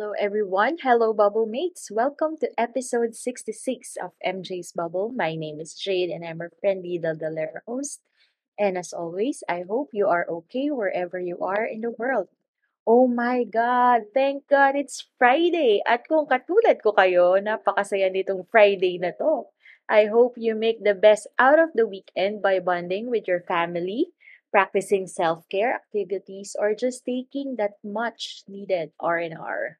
Hello, everyone. Hello, Bubble Mates. Welcome to episode 66 of MJ's Bubble. My name is Jade, and I'm a friendly Daldalera host. And as always, I hope you are okay wherever you are in the world. Oh my God! Thank God it's Friday! At kung katulad ko kayo, napakasaya nitong Friday na to. I hope you make the best out of the weekend by bonding with your family, practicing self-care activities, or just taking that much needed R&R.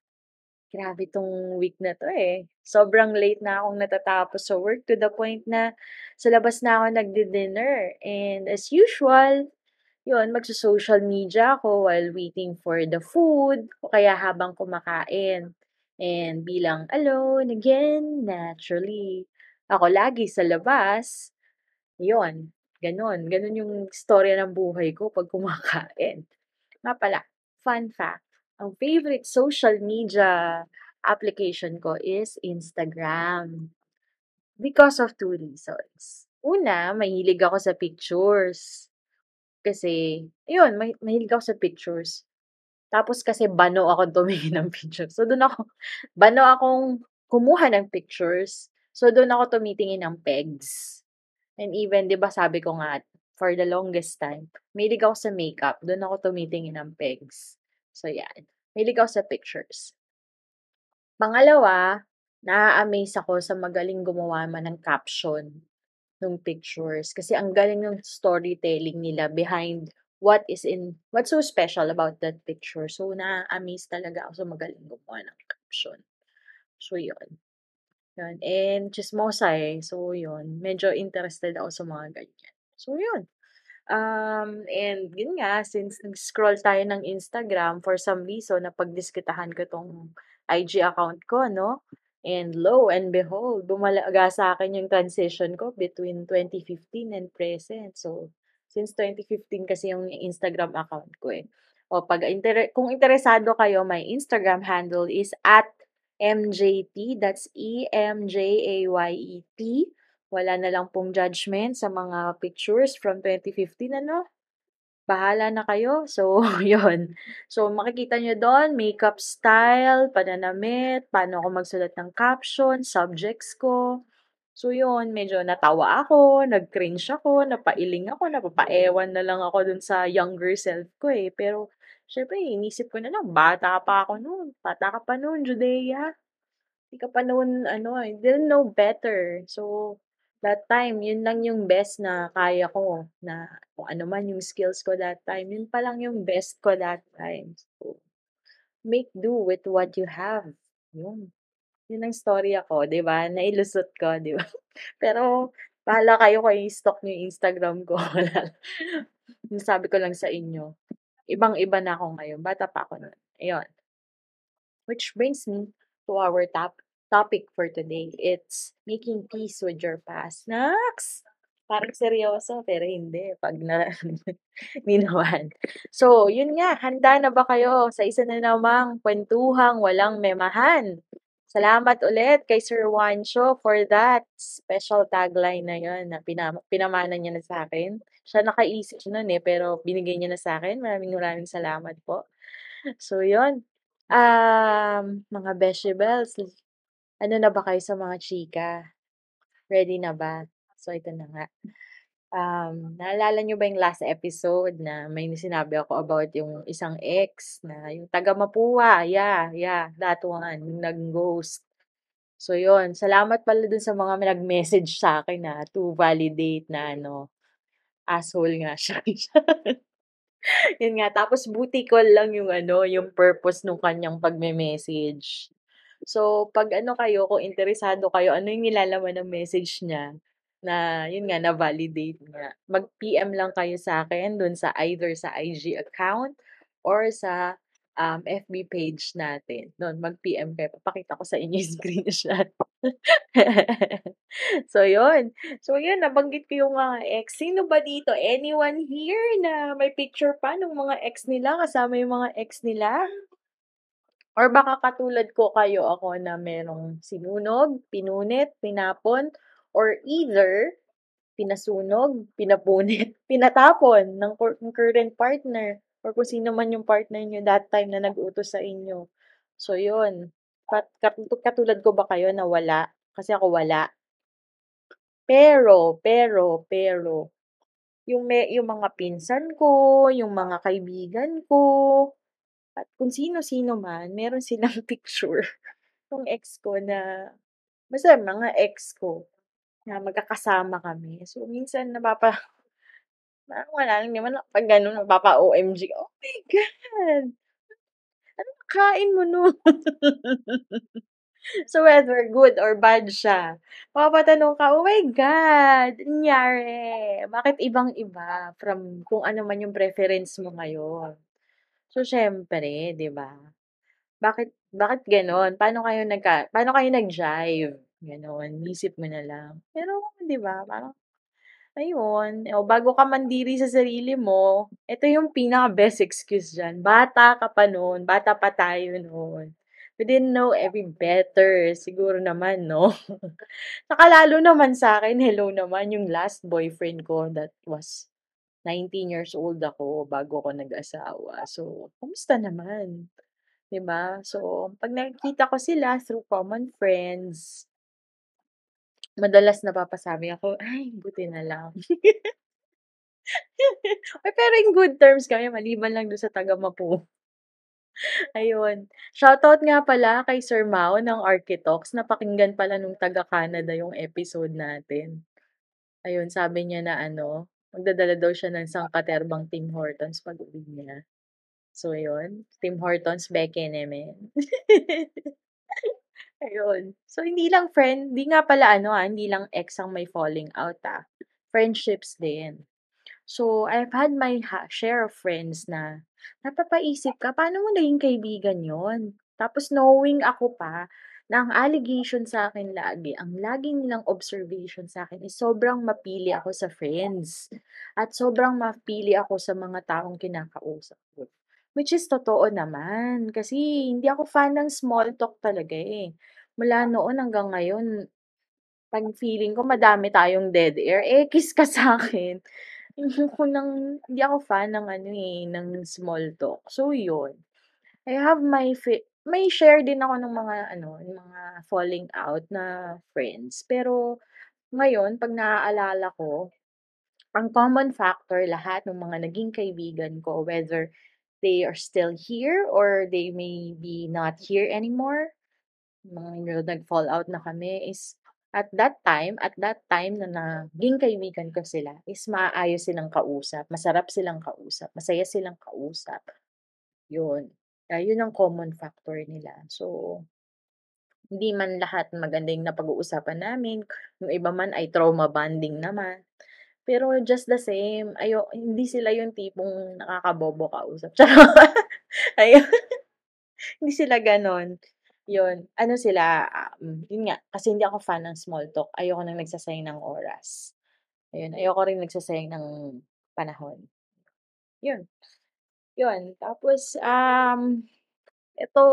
Grabe 'tong week na 'to, eh. Sobrang late na akong natatapos sa work to the point na sa labas na ako nagdi-dinner and as usual, 'yun magso-social media ako while waiting for the food o kaya habang kumakain. And bilang alone again, naturally, ako lagi sa labas, 'yun, gano'n. Gano'n yung istorya ng buhay ko 'pag kumakain. Nga pala, fun fact, ang favorite social media application ko is Instagram. Because of two reasons. Una, mahilig ako sa pictures. Kasi, ayun, may mahilig ako sa pictures. Tapos kasi bano akong tumingin ng pictures. So, dun ako, bano akong kumuha ng pictures. So, dun ako tumitingin ng pegs. And even, di ba sabi ko nga, for the longest time, mahilig ako sa makeup. Doon ako tumitingin ng pegs. So, yan. Mahilig ako sa pictures. Pangalawa, naa-amaze ako sa magaling gumawa man ng caption ng pictures. Kasi ang galing ng storytelling nila behind what is in, what's so special about that picture. So, na-amaze talaga ako sa magaling gumawa ng caption. So, yun. Yun. And, chismosa eh. So, yun. Medyo interested ako sa mga ganyan. So, yun. Um, and yun nga, since nag-scroll tayo ng Instagram, for some reason, napagdiskitahan ko tong IG account ko, no? And lo and behold, bumalaga sa akin yung transition ko between 2015 and present. So, since 2015 kasi yung Instagram account ko eh. O pag inter kung interesado kayo, my Instagram handle is at MJT. That's E-M-J-A-Y-E-T. Wala na lang pong judgment sa mga pictures from 2015, ano? Bahala na kayo. So, yon So, makikita nyo doon, makeup style, pananamit, paano ako magsulat ng caption, subjects ko. So, yun, medyo natawa ako, nag-cringe ako, napailing ako, napapaewan na lang ako dun sa younger self ko eh. Pero, syempre, inisip ko na lang, bata pa ako noon. Bata ka pa noon, Judea. Hindi ka pa noon, ano, I didn't know better. So, that time, yun lang yung best na kaya ko, na kung ano man yung skills ko that time, yun pa lang yung best ko that time. So, make do with what you have. Yun. Yun ang story ako, di ba? Nailusot ko, di ba? Pero, bahala kayo kung i-stalk nyo yung Instagram ko. Sabi ko lang sa inyo, ibang-iba na ako ngayon. Bata pa ako nun. Ayun. Which brings me to our top topic for today. It's making peace with your past. Naks! Parang seryoso, pero hindi. Pag na, ninawan. So, yun nga. Handa na ba kayo sa isa na namang kwentuhang walang memahan? Salamat ulit kay Sir Juancho for that special tagline na yun na pinam pinamana niya na sa akin. Siya nakaisip nun eh, pero binigay niya na sa akin. Maraming maraming salamat po. So, yun. Um, mga Beshi Bells, ano na ba kayo sa mga chika? Ready na ba? So, ito na nga. Um, naalala nyo ba yung last episode na may sinabi ako about yung isang ex na yung taga Mapua? Yeah, yeah, that one, yung nag-ghost. So, yun. Salamat pala dun sa mga nag-message sa akin na to validate na ano, asshole nga siya. yun nga. Tapos, buti ko lang yung ano, yung purpose nung kanyang pagme-message. So, pag ano kayo, kung interesado kayo, ano yung nilalaman ng message niya, na yun nga, na-validate nga. Mag-PM lang kayo sa akin dun sa either sa IG account or sa um, FB page natin. Do'n mag-PM kayo, papakita ko sa inyo yung screenshot. So, yun. So, yun nabanggit ko yung mga ex. Sino ba dito? Anyone here na may picture pa nung mga ex nila, kasama yung mga ex nila? Or baka katulad ko kayo, ako na merong sinunog, pinunit, tinapon, or either pinasunog, pinapunit, pinatapon ng cur ng current partner or kung sino man yung partner niyo that time na nag-utos sa inyo. So, yun. Pat katu katulad ko ba kayo na wala? Kasi ako wala. Pero, pero, pero, yung me yung mga pinsan ko, yung mga kaibigan ko, at kung sino-sino man, meron silang picture nung ex ko na basta mga ex ko na magkakasama kami. So, minsan napapa parang wala lang naman 'pag gano'n napapa-OMG, "Oh my God! Anong kain mo nun?" So, whether good or bad siya, mapapatanong ka, "Oh my God! Anyari? Bakit ibang-iba from kung ano man yung preference mo ngayon?" So, siyempre, 'di ba? Bakit bakit gano'n? Paano kayo nagka paano kayo nag-jive? Gano'n, isip mo na lang. Pero, 'di ba, parang ayun, o bago ka mandiri sa sarili mo, ito yung pinaka-best excuse diyan, bata ka pa no'n, bata pa tayo no'n. We didn't know every better, siguro naman 'no? Saka lalo naman sa'kin, hello naman, yung last boyfriend ko that was 19 years old ako bago ako nag-asawa. So, kamusta naman, 'di ba? So, 'pag nakikita ko sila through common friends madalas napapasabi ako, "Ay, buti na lang." Pero in good terms kami maliban lang dun sa taga-Mapu. Ayun. Shoutout nga pala kay Sir Mao ng Architalks, napakinggan pala nung taga-Canada yung episode natin. Ayun, sabi niya na ano, magdadala daw siya ng sangkaterbang Tim Hortons pag-uwi niya. So, yun, Tim Hortons beke neme. Ayun. So, hindi lang friend hindi nga pala ano, ah, hindi lang ex ang may falling out, ah, friendships din. So, I've had my ha share of friends na napapaisip ka, paano mo naging kaibigan yun? Tapos knowing ako pa na ang allegation sa'kin lagi, ang lagi nilang observation sa'kin is sobrang mapili ako sa friends at sobrang mapili ako sa mga taong kinakausap ko. Which is totoo naman, kasi hindi ako fan ng small talk talaga, eh. Mula noon hanggang ngayon, 'pag feeling ko madami tayong dead air, ekis ka sa'kin. Ayoko ng hindi ako fan ng ano, eh, ng small talk. So, yun. I have my fe may share din ako ng mga ano, yung mga falling out na friends. Pero ngayon 'pag naaalala ko, ang common factor lahat ng mga naging kaibigan ko whether they are still here or they may be not here anymore, mga nag-fall out na kami is at that time at that time na naging kaibigan ko sila is maayos silang kausap, masarap silang kausap, masaya silang kausap. Yun. Kaya yun ang common factor nila. So, hindi man lahat maganda yung napag-uusapan namin, yung iba man ay trauma bonding naman. Pero just the same, ayo hindi sila yung tipong nakakabobo kausap, charot. Ayun. Hindi sila gano'n. Yun, ano sila, um, yun nga, kasi hindi ako fan ng small talk, ayoko ng nagsasayang ng oras. Ayun, ayoko rin nagsasayang ng panahon. Yun. Yun, tapos, um, eto,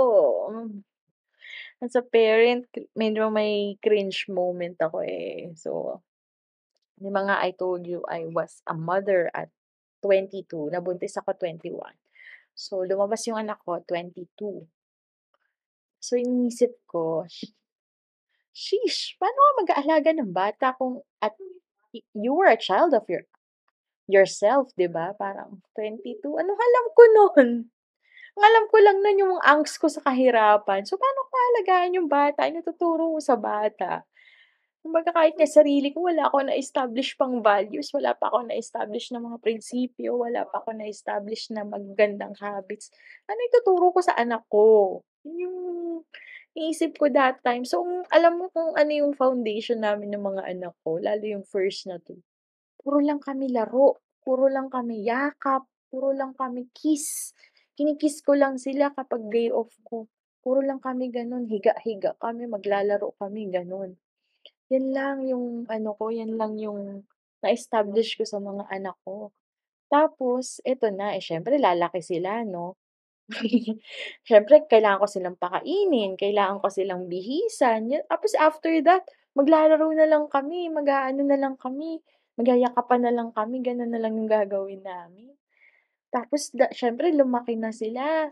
as a parent, medyo may cringe moment ako, eh. So, 'di ba nga I told you I was a mother at 22, nabuntis ako 21. So, lumabas yung anak ko 22. So, iniisip ko, sh sheesh, paano ka mag-aalaga ng bata kung at you were a child of your yourself, 'di ba? Parang 22, anong alam ko nun? Ang alam ko lang nun yung angst ko sa kahirapan. So, paano ko aalagaan yung bata, anong ituturo mo sa bata? Kumbaga kahit nga sarili ko wala akong na-establish pang values, wala pa akong na-establish na mga prinsipyo, wala pa akong na-establish na magagandang habits. Ano ituturo ko sa anak ko? Yun yung iniisip ko that time. So, alam mo kung ano yung foundation namin ng mga anak ko, lalo yung first na 'to, puro lang kami laro, puro lang kami yakap, puro lang kami kiss. kini-kiss ko lang sila kapag day off ko. Puro lang kami gano'n, higa-higa kami, maglalaro kami, gano'n. 'Yan lang yung ano ko, 'yan lang yung na-establish ko sa mga anak ko. Tapos eto na, eh, siyempre lalaki sila 'no. Siyempre kailangan ko silang pakainin, kailangan ko silang bihisan, tapos after that, maglalaro na lang kami, mag-aano na lang kami, magyayakapan na lang kami, gano'n na lang yung gagawin namin. Tapos da siyempre lumaki na sila.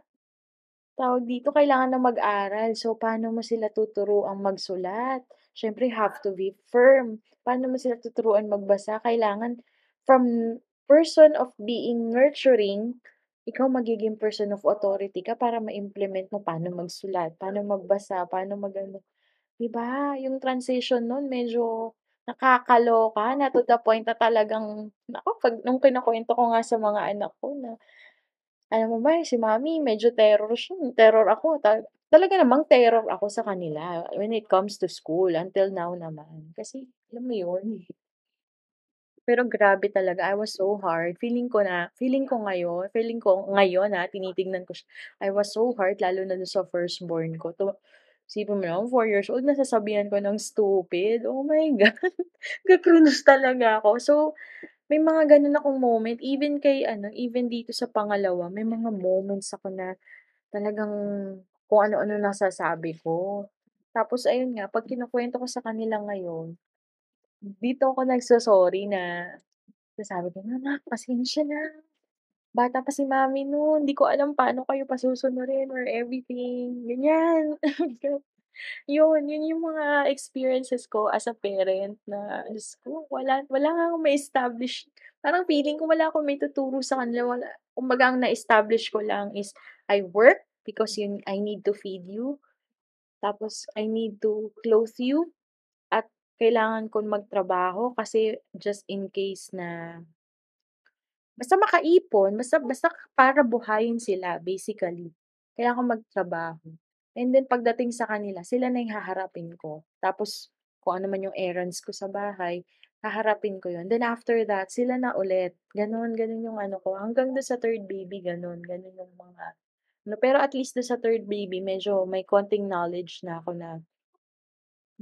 Tawag dito, kailangan na mag-aral. So, paano mo sila tuturuang magsulat? Siyempre have to be firm. Paano mo sila tuturuan magbasa? Kailangan from person of being nurturing, ikaw magiging person of authority ka para ma-implement mo paano magsulat, paano magbasa, paano mag-ano, 'di ba? Yung transition nun medyo nakakaloka na to the point na talagang naku, 'pag nung kinukuwento ko nga sa mga anak ko na, "Alam mo ba si mommy medyo terror siya, terror ako." Ta talaga namang terror ako sa kanila when it comes to school until now naman. Kasi alam mo yun? Pero grabe talaga, I was so hard. Feeling ko na feeling ko ngayon feeling ko ngayon, ah, tinitignan ko siya, I was so hard lalo na dun sa firstborn ko. To isipin mo naman 4 years old nasasabihan ko ng stupid, oh my God, ga-cruise talaga ako. So, may mga gano'n akong moment even kay ano, even dito sa pangalawa may mga moments ako na talagang kung ano-ano nasasabi ko. Tapos ayun nga 'pag kinukuwento ko sa kanila ngayon, dito ako nagso-sorry na nasabi ko, "Anak pasensya na, bata pa si mommy nun, di ko alam paano kayo pasusunurin or everything." Ganyan. Yun, yun yung mga experiences ko as a parent na Diyos ko wala wala nga akong ma-establish parang feeling ko wala akong maituturo sa kanila, wala kumbaga ang na-establish ko lang is I work because yun I need to feed you, tapos I need to clothe you, at kailangan kong magtrabaho kasi just in case na basta makaipon, basta basta para buhayin sila basically, kailangan kong magtrabaho. And then pagdating sa kanila, sila na yung haharapin ko. Tapos kung ano man yung errands ko sa bahay, haharapin ko yun. Then after that, sila na ulit. Gano'n, gano'n yung ano ko. Hanggang dun sa third baby, gano'n. Gano'n yung mga ano, pero at least dun sa third baby, medyo may konting knowledge na ako na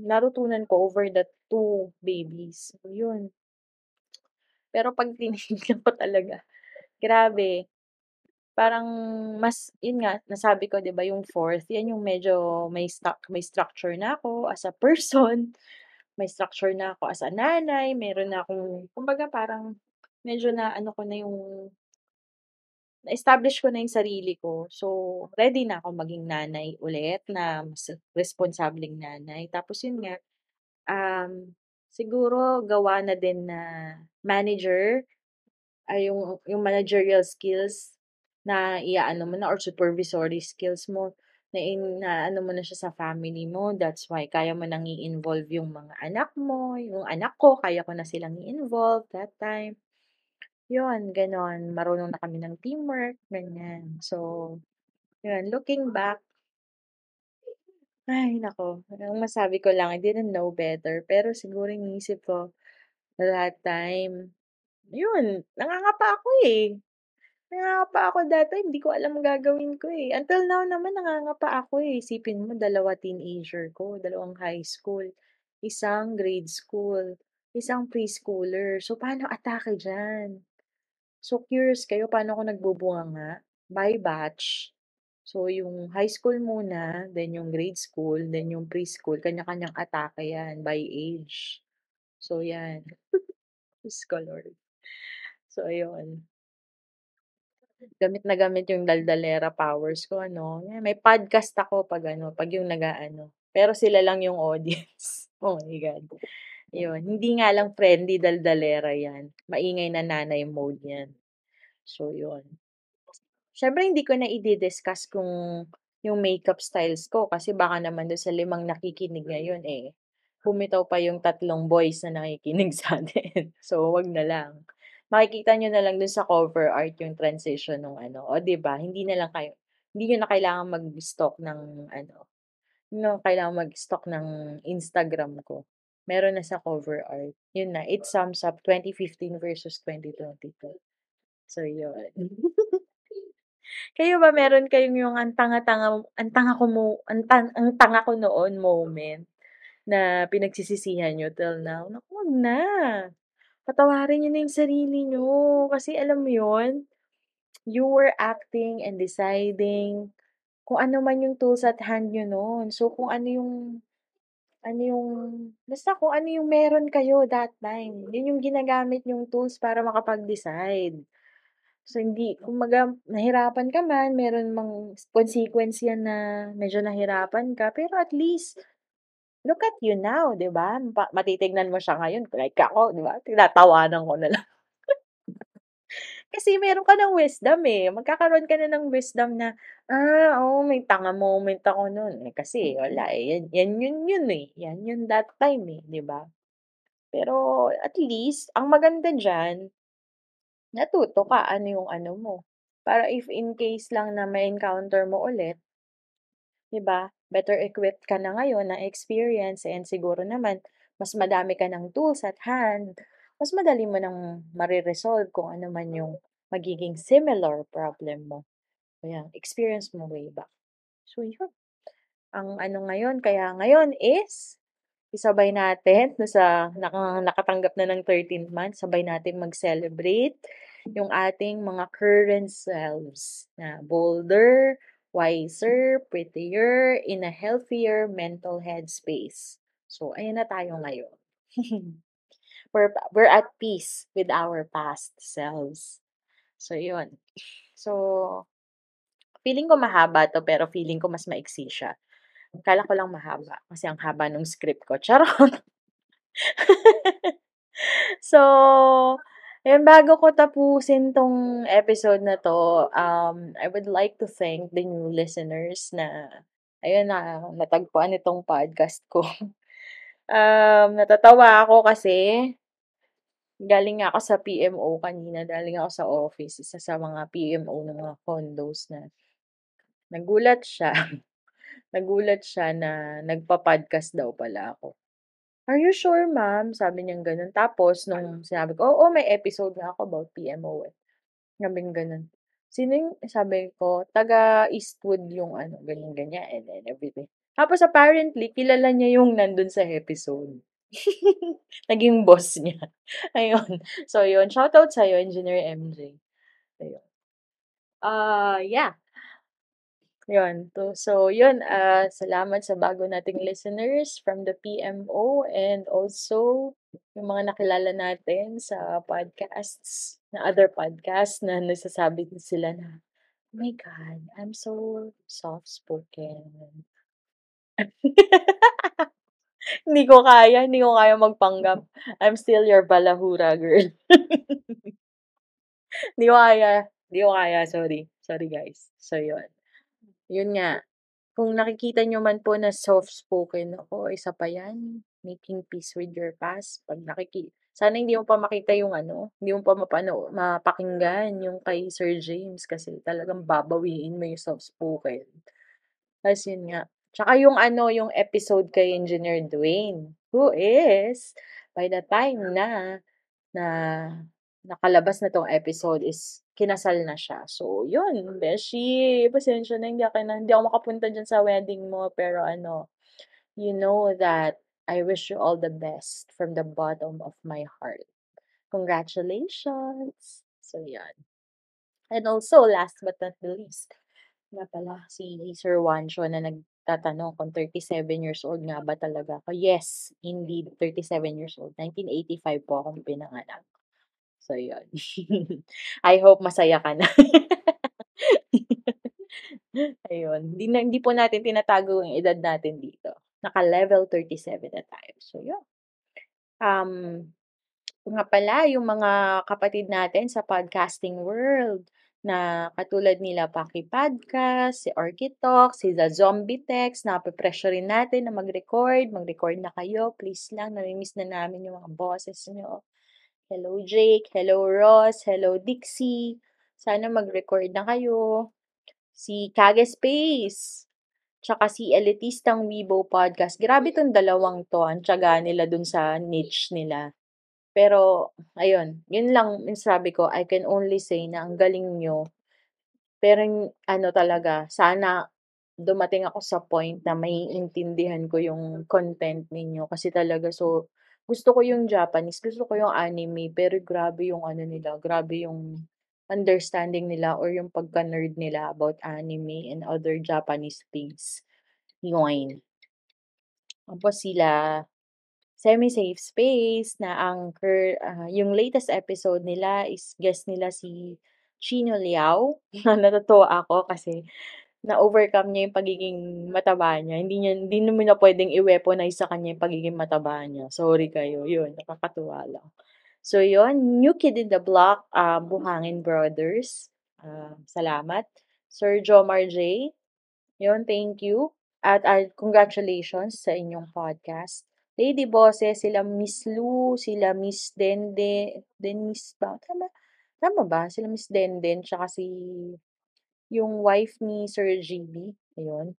natutunan ko over the 2 babies. So yun. Pero 'pag tinignan ko talaga, grabe. Parang mas yun nga, nasabi ko 'di ba yung fourth, yan yung medyo may sta may structure na ako as a person, may structure na ako as a nanay, meron na akong kumbaga parang medyo naano ko na yung na-establish ko na yung sarili ko. So, ready na akong maging nanay ulit na mas responsableng nanay. Tapos yun nga, um, siguro gawa na din na manager, ay yung yung managerial skills na i-aano mo na or supervisory skills mo na inaano mo na siya sa family mo. That's why kaya mo nang i-involve yung mga anak mo, yung anak ko kaya ko na silang i-involve that time. Yun, gano'n. Marunong na kami ng teamwork, ganyan. So, yun, looking back ay naku, ang masabi ko lang, I didn't know better. Pero siguro iniisip ko that time, yun, nangangapa ako, eh. Nangangapa ako that time, di ko alam gagawin ko, eh. Until now naman nangangapa ako, eh. Isipin mo dalawa teenager ko, dalawang high school, isang grade school, isang preschooler. So, paano atake diyan? So, curious kayo paano ako nagbubunganga? By batch. So, yung high school muna, then yung grade school, then yung preschool, kanya-kanyang atake yan by age. So, yan. Diyos ko. So, ayun. Gamit na gamit yung daldalera powers ko ano, may podcast ako 'pag ano, 'pag yung nag-aano, pero sila lang yung audience. Oh my God. Yun, hindi nga lang friendly daldalera yan, maingay na nanay mode yan. So, yun. Siyempre hindi ko na idi-discuss kung yung makeup styles ko kasi baka naman dun sa limang nakikinig ngayon, eh, bumitaw pa yung tatlong boys na nakikinig sa'tin. So, wag na lang. Makikita niyo na lang dun sa cover art yung transition nung ano, 'di ba? Hindi na lang kayo hindi niyo na kailangang mag-stalk ng ano, hindi na kailangang mag-stalk ng Instagram ko. Meron na sa cover art. Yun na, it sums up 2015 versus 2022. So, yun. Kayo ba meron kayong yung ang tanga-tanga ang tanga ko mo ang tang ang tanga ko noon moment na pinagsisisihan niyo till now? Naku, na. Patawarin niyo na yung sarili niyo kasi alam mo yun, you were acting and deciding kung ano man yung tools at hand niyo nun. So, kung ano yung ano yung basta kung ano yung meron kayo that time, yun yung ginagamit niyong tools para makapag-decide. So, hindi kumbaga nahirapan ka man, meron mang consequence yan na medyo nahirapan ka, pero at least, look at you now, 'di ba? Matitignan mo siya ngayon like ako, 'di ba, tinatawanan ko na lang. Kasi meron ka ng wisdom, eh, magkakaroon ka na ng wisdom na, ah, oo, may tanga moment ako nun, eh, kasi wala, eh, yan yan yun yun, eh, yan yun that time, eh, ba? Pero at least ang maganda diyan natuto ka ano yung ano mo, para if in case lang na ma-encounter mo ulit 'di ba, better equipped ka na ngayon na experience and siguro naman mas madami ka ng tools at hand, mas madali mo ng mare-resolve kung ano man yung magiging similar problem mo. Ayan, experience mo way back. So yun, ang ano ngayon kaya ngayon is isabay natin dun sa naka nakatanggap na ng 13th month, sabay natin mag-celebrate yung ating mga current selves na bolder, wiser, prettier, in a healthier mental headspace. So, ayan na tayo ngayon. we're, we're at peace with our past selves. So, yun. So, feeling ko mahaba to pero feeling ko mas maiksi siya. Akala ko lang mahaba kasi ang haba nung script ko. Charot! so, yun, bago ko tapusin tong episode na to, um, I would like to thank the new listeners na, ayun na, natagpuan itong podcast ko. um, natatawa ako kasi, galing ako sa PMO kanina, galing ako sa office, isa sa mga PMO ng mga condos na, nagulat siya, nagulat siya na nagpa-podcast daw pala ako. "Are you sure ma'am?" Sabi niyang gano'n. Tapos nung sinabi ko, "Oo, may episode nga ako about PMO, eh." Sabing gano'n. "Sino yung" sabi ko, "Taga Eastwood yung ano, ganyan-ganyan and then everything." Tapos apparently kilala niya yung nandun sa episode. Naging boss niya. Ayun. So yun, shoutout sa'yo Engineer MJ. Ayun. Ah, yeah. Yun, to so yun, ah, salamat sa bago nating listeners from the PMO and also yung mga nakilala natin sa podcasts, na other podcasts na nagsasabi din sila na, "Oh my God, I'm so soft-spoken." Hindi ko kaya, hindi ko kaya magpanggap. I'm still your balahura girl. Hindi ko kaya, hindi ko kaya, sorry. Sorry guys. So yun. Yun nga, kung nakikita niyo man po na soft-spoken ako, isa pa yan, making peace with your past. 'Pag nakiki sana hindi mo pa makita yung ano, hindi mo pa mapano mapakinggan yung kay Sir James kasi talagang babawiin mo yung soft-spoken. Tas yun nga, tsaka yung ano, yung episode kay Engineer Dwayne, who is, by the time na, na nakalabas na 'tong episode is kinasal na siya. So yun, beshi, pasensya na hindi ako na hindi ako makapunta diyan sa wedding mo pero ano, you know that I wish you all the best from the bottom of my heart. Congratulations! So yan. And also, last but not the least, nga pala si Sir Juancho na nagtatanong kung 37 years old nga ba talaga ako. Yes, indeed, 37 years old. 1985 po akong pinanganak. So yun. I hope masaya ka na. Ayun, hindi na hindi po natin tinatago yung edad natin dito. Naka-level 37 na tayo. So yun. Um, nga pala yung mga kapatid natin sa podcasting world na katulad nila Paki Podcast, si Orkitalk, si The Zombie Text, nape-pressure rin natin na mag-record. Mag-record na kayo. Please lang, nami-miss na namin yung mga boses nyo. Hello Jake, hello Ross, hello Dixie. Sana mag-record na kayo. Si Kage Space, tsaka si Elitistang Weibo Podcast. Grabe tong dalawang to, ang tiyaga nila dun sa niche nila. Pero, ayun, yun lang yung sabi ko, I can only say na ang galing nyo. Pero ano talaga, sana dumating ako sa point na maiintindihan ko yung content ninyo kasi talaga so gusto ko yung Japanese, gusto ko yung anime, pero grabe yung ano nila, grabe yung understanding nila or yung pagka-nerd nila about anime and other Japanese things. Yun. Tapos sila Semi-Safe Space na ang cur ah, yung latest episode nila is guest nila si Chino Liao. Natutuwa ako kasi na-overcome niya yung pagiging mataba niya. Hindi niya hindi naman niya puwedeng i-weaponize sa kanya yung pagiging mataba niya. Sorry kayo, yun nakakatuwa lang. So yun, New Kid in the Block, ah, Buhangin Brothers, ah, salamat. Sir Jomar J, yun thank you at, ah, congratulations sa inyong podcast. Lady Bosses, sila Miss Lu, sila Miss Dende Denise ba, tama tama ba? Sila Miss Denden tsaka si yung wife ni Sir GB, ayun.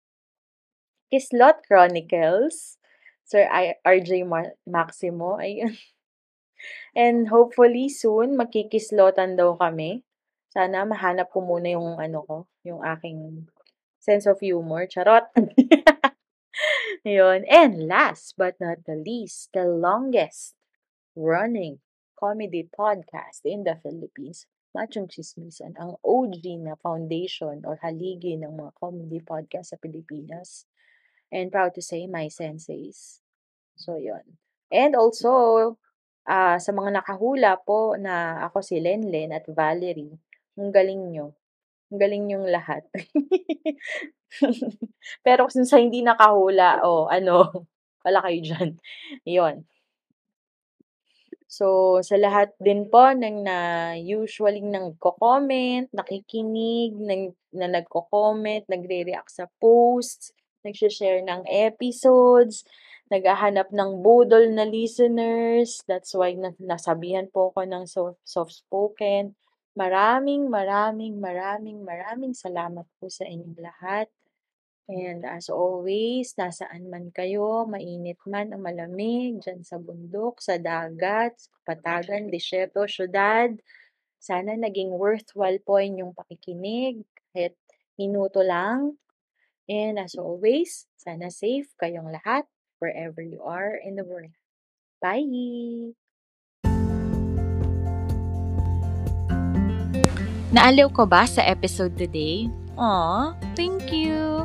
Kislot Chronicles, Sir I RJ Mar Maximo, ayun. And hopefully soon magkikislotan daw kami. Sana mahanap ko muna yung ano ko, yung aking sense of humor, charot. Yun. And last but not the least, the longest running comedy podcast in the Philippines, Machong Chismisan, ang OG na foundation or haligi ng mga comedy podcast sa Pilipinas. And proud to say, my senseis. So, yun. And also, ah, sa mga nakahula po na ako si Lenlen at Valerie, ang galing nyo. Ang galing niyong lahat. Pero kung sa hindi nakahula, oh, ano, wala kayo diyan. 'Yon. So, sa lahat din po ng na usually nagko-comment, nakikinig, nag na nagko-comment, nagre-react sa posts, nagshe-share ng episodes, naghahanap ng budol na listeners. That's why na nasabihan po ako ng soft soft-spoken. Maraming, maraming, maraming, maraming salamat po sa inyong lahat. And as always, nasaan man kayo, mainit man o malamig, dyan sa bundok, sa dagat, sa kapatagan, disyerto, syudad, sana naging worthwhile po inyong pakikinig, kahit minuto lang. And as always, sana safe kayong lahat, wherever you are in the world. Bye! Naaliw ko ba sa episode today? Aw, thank you!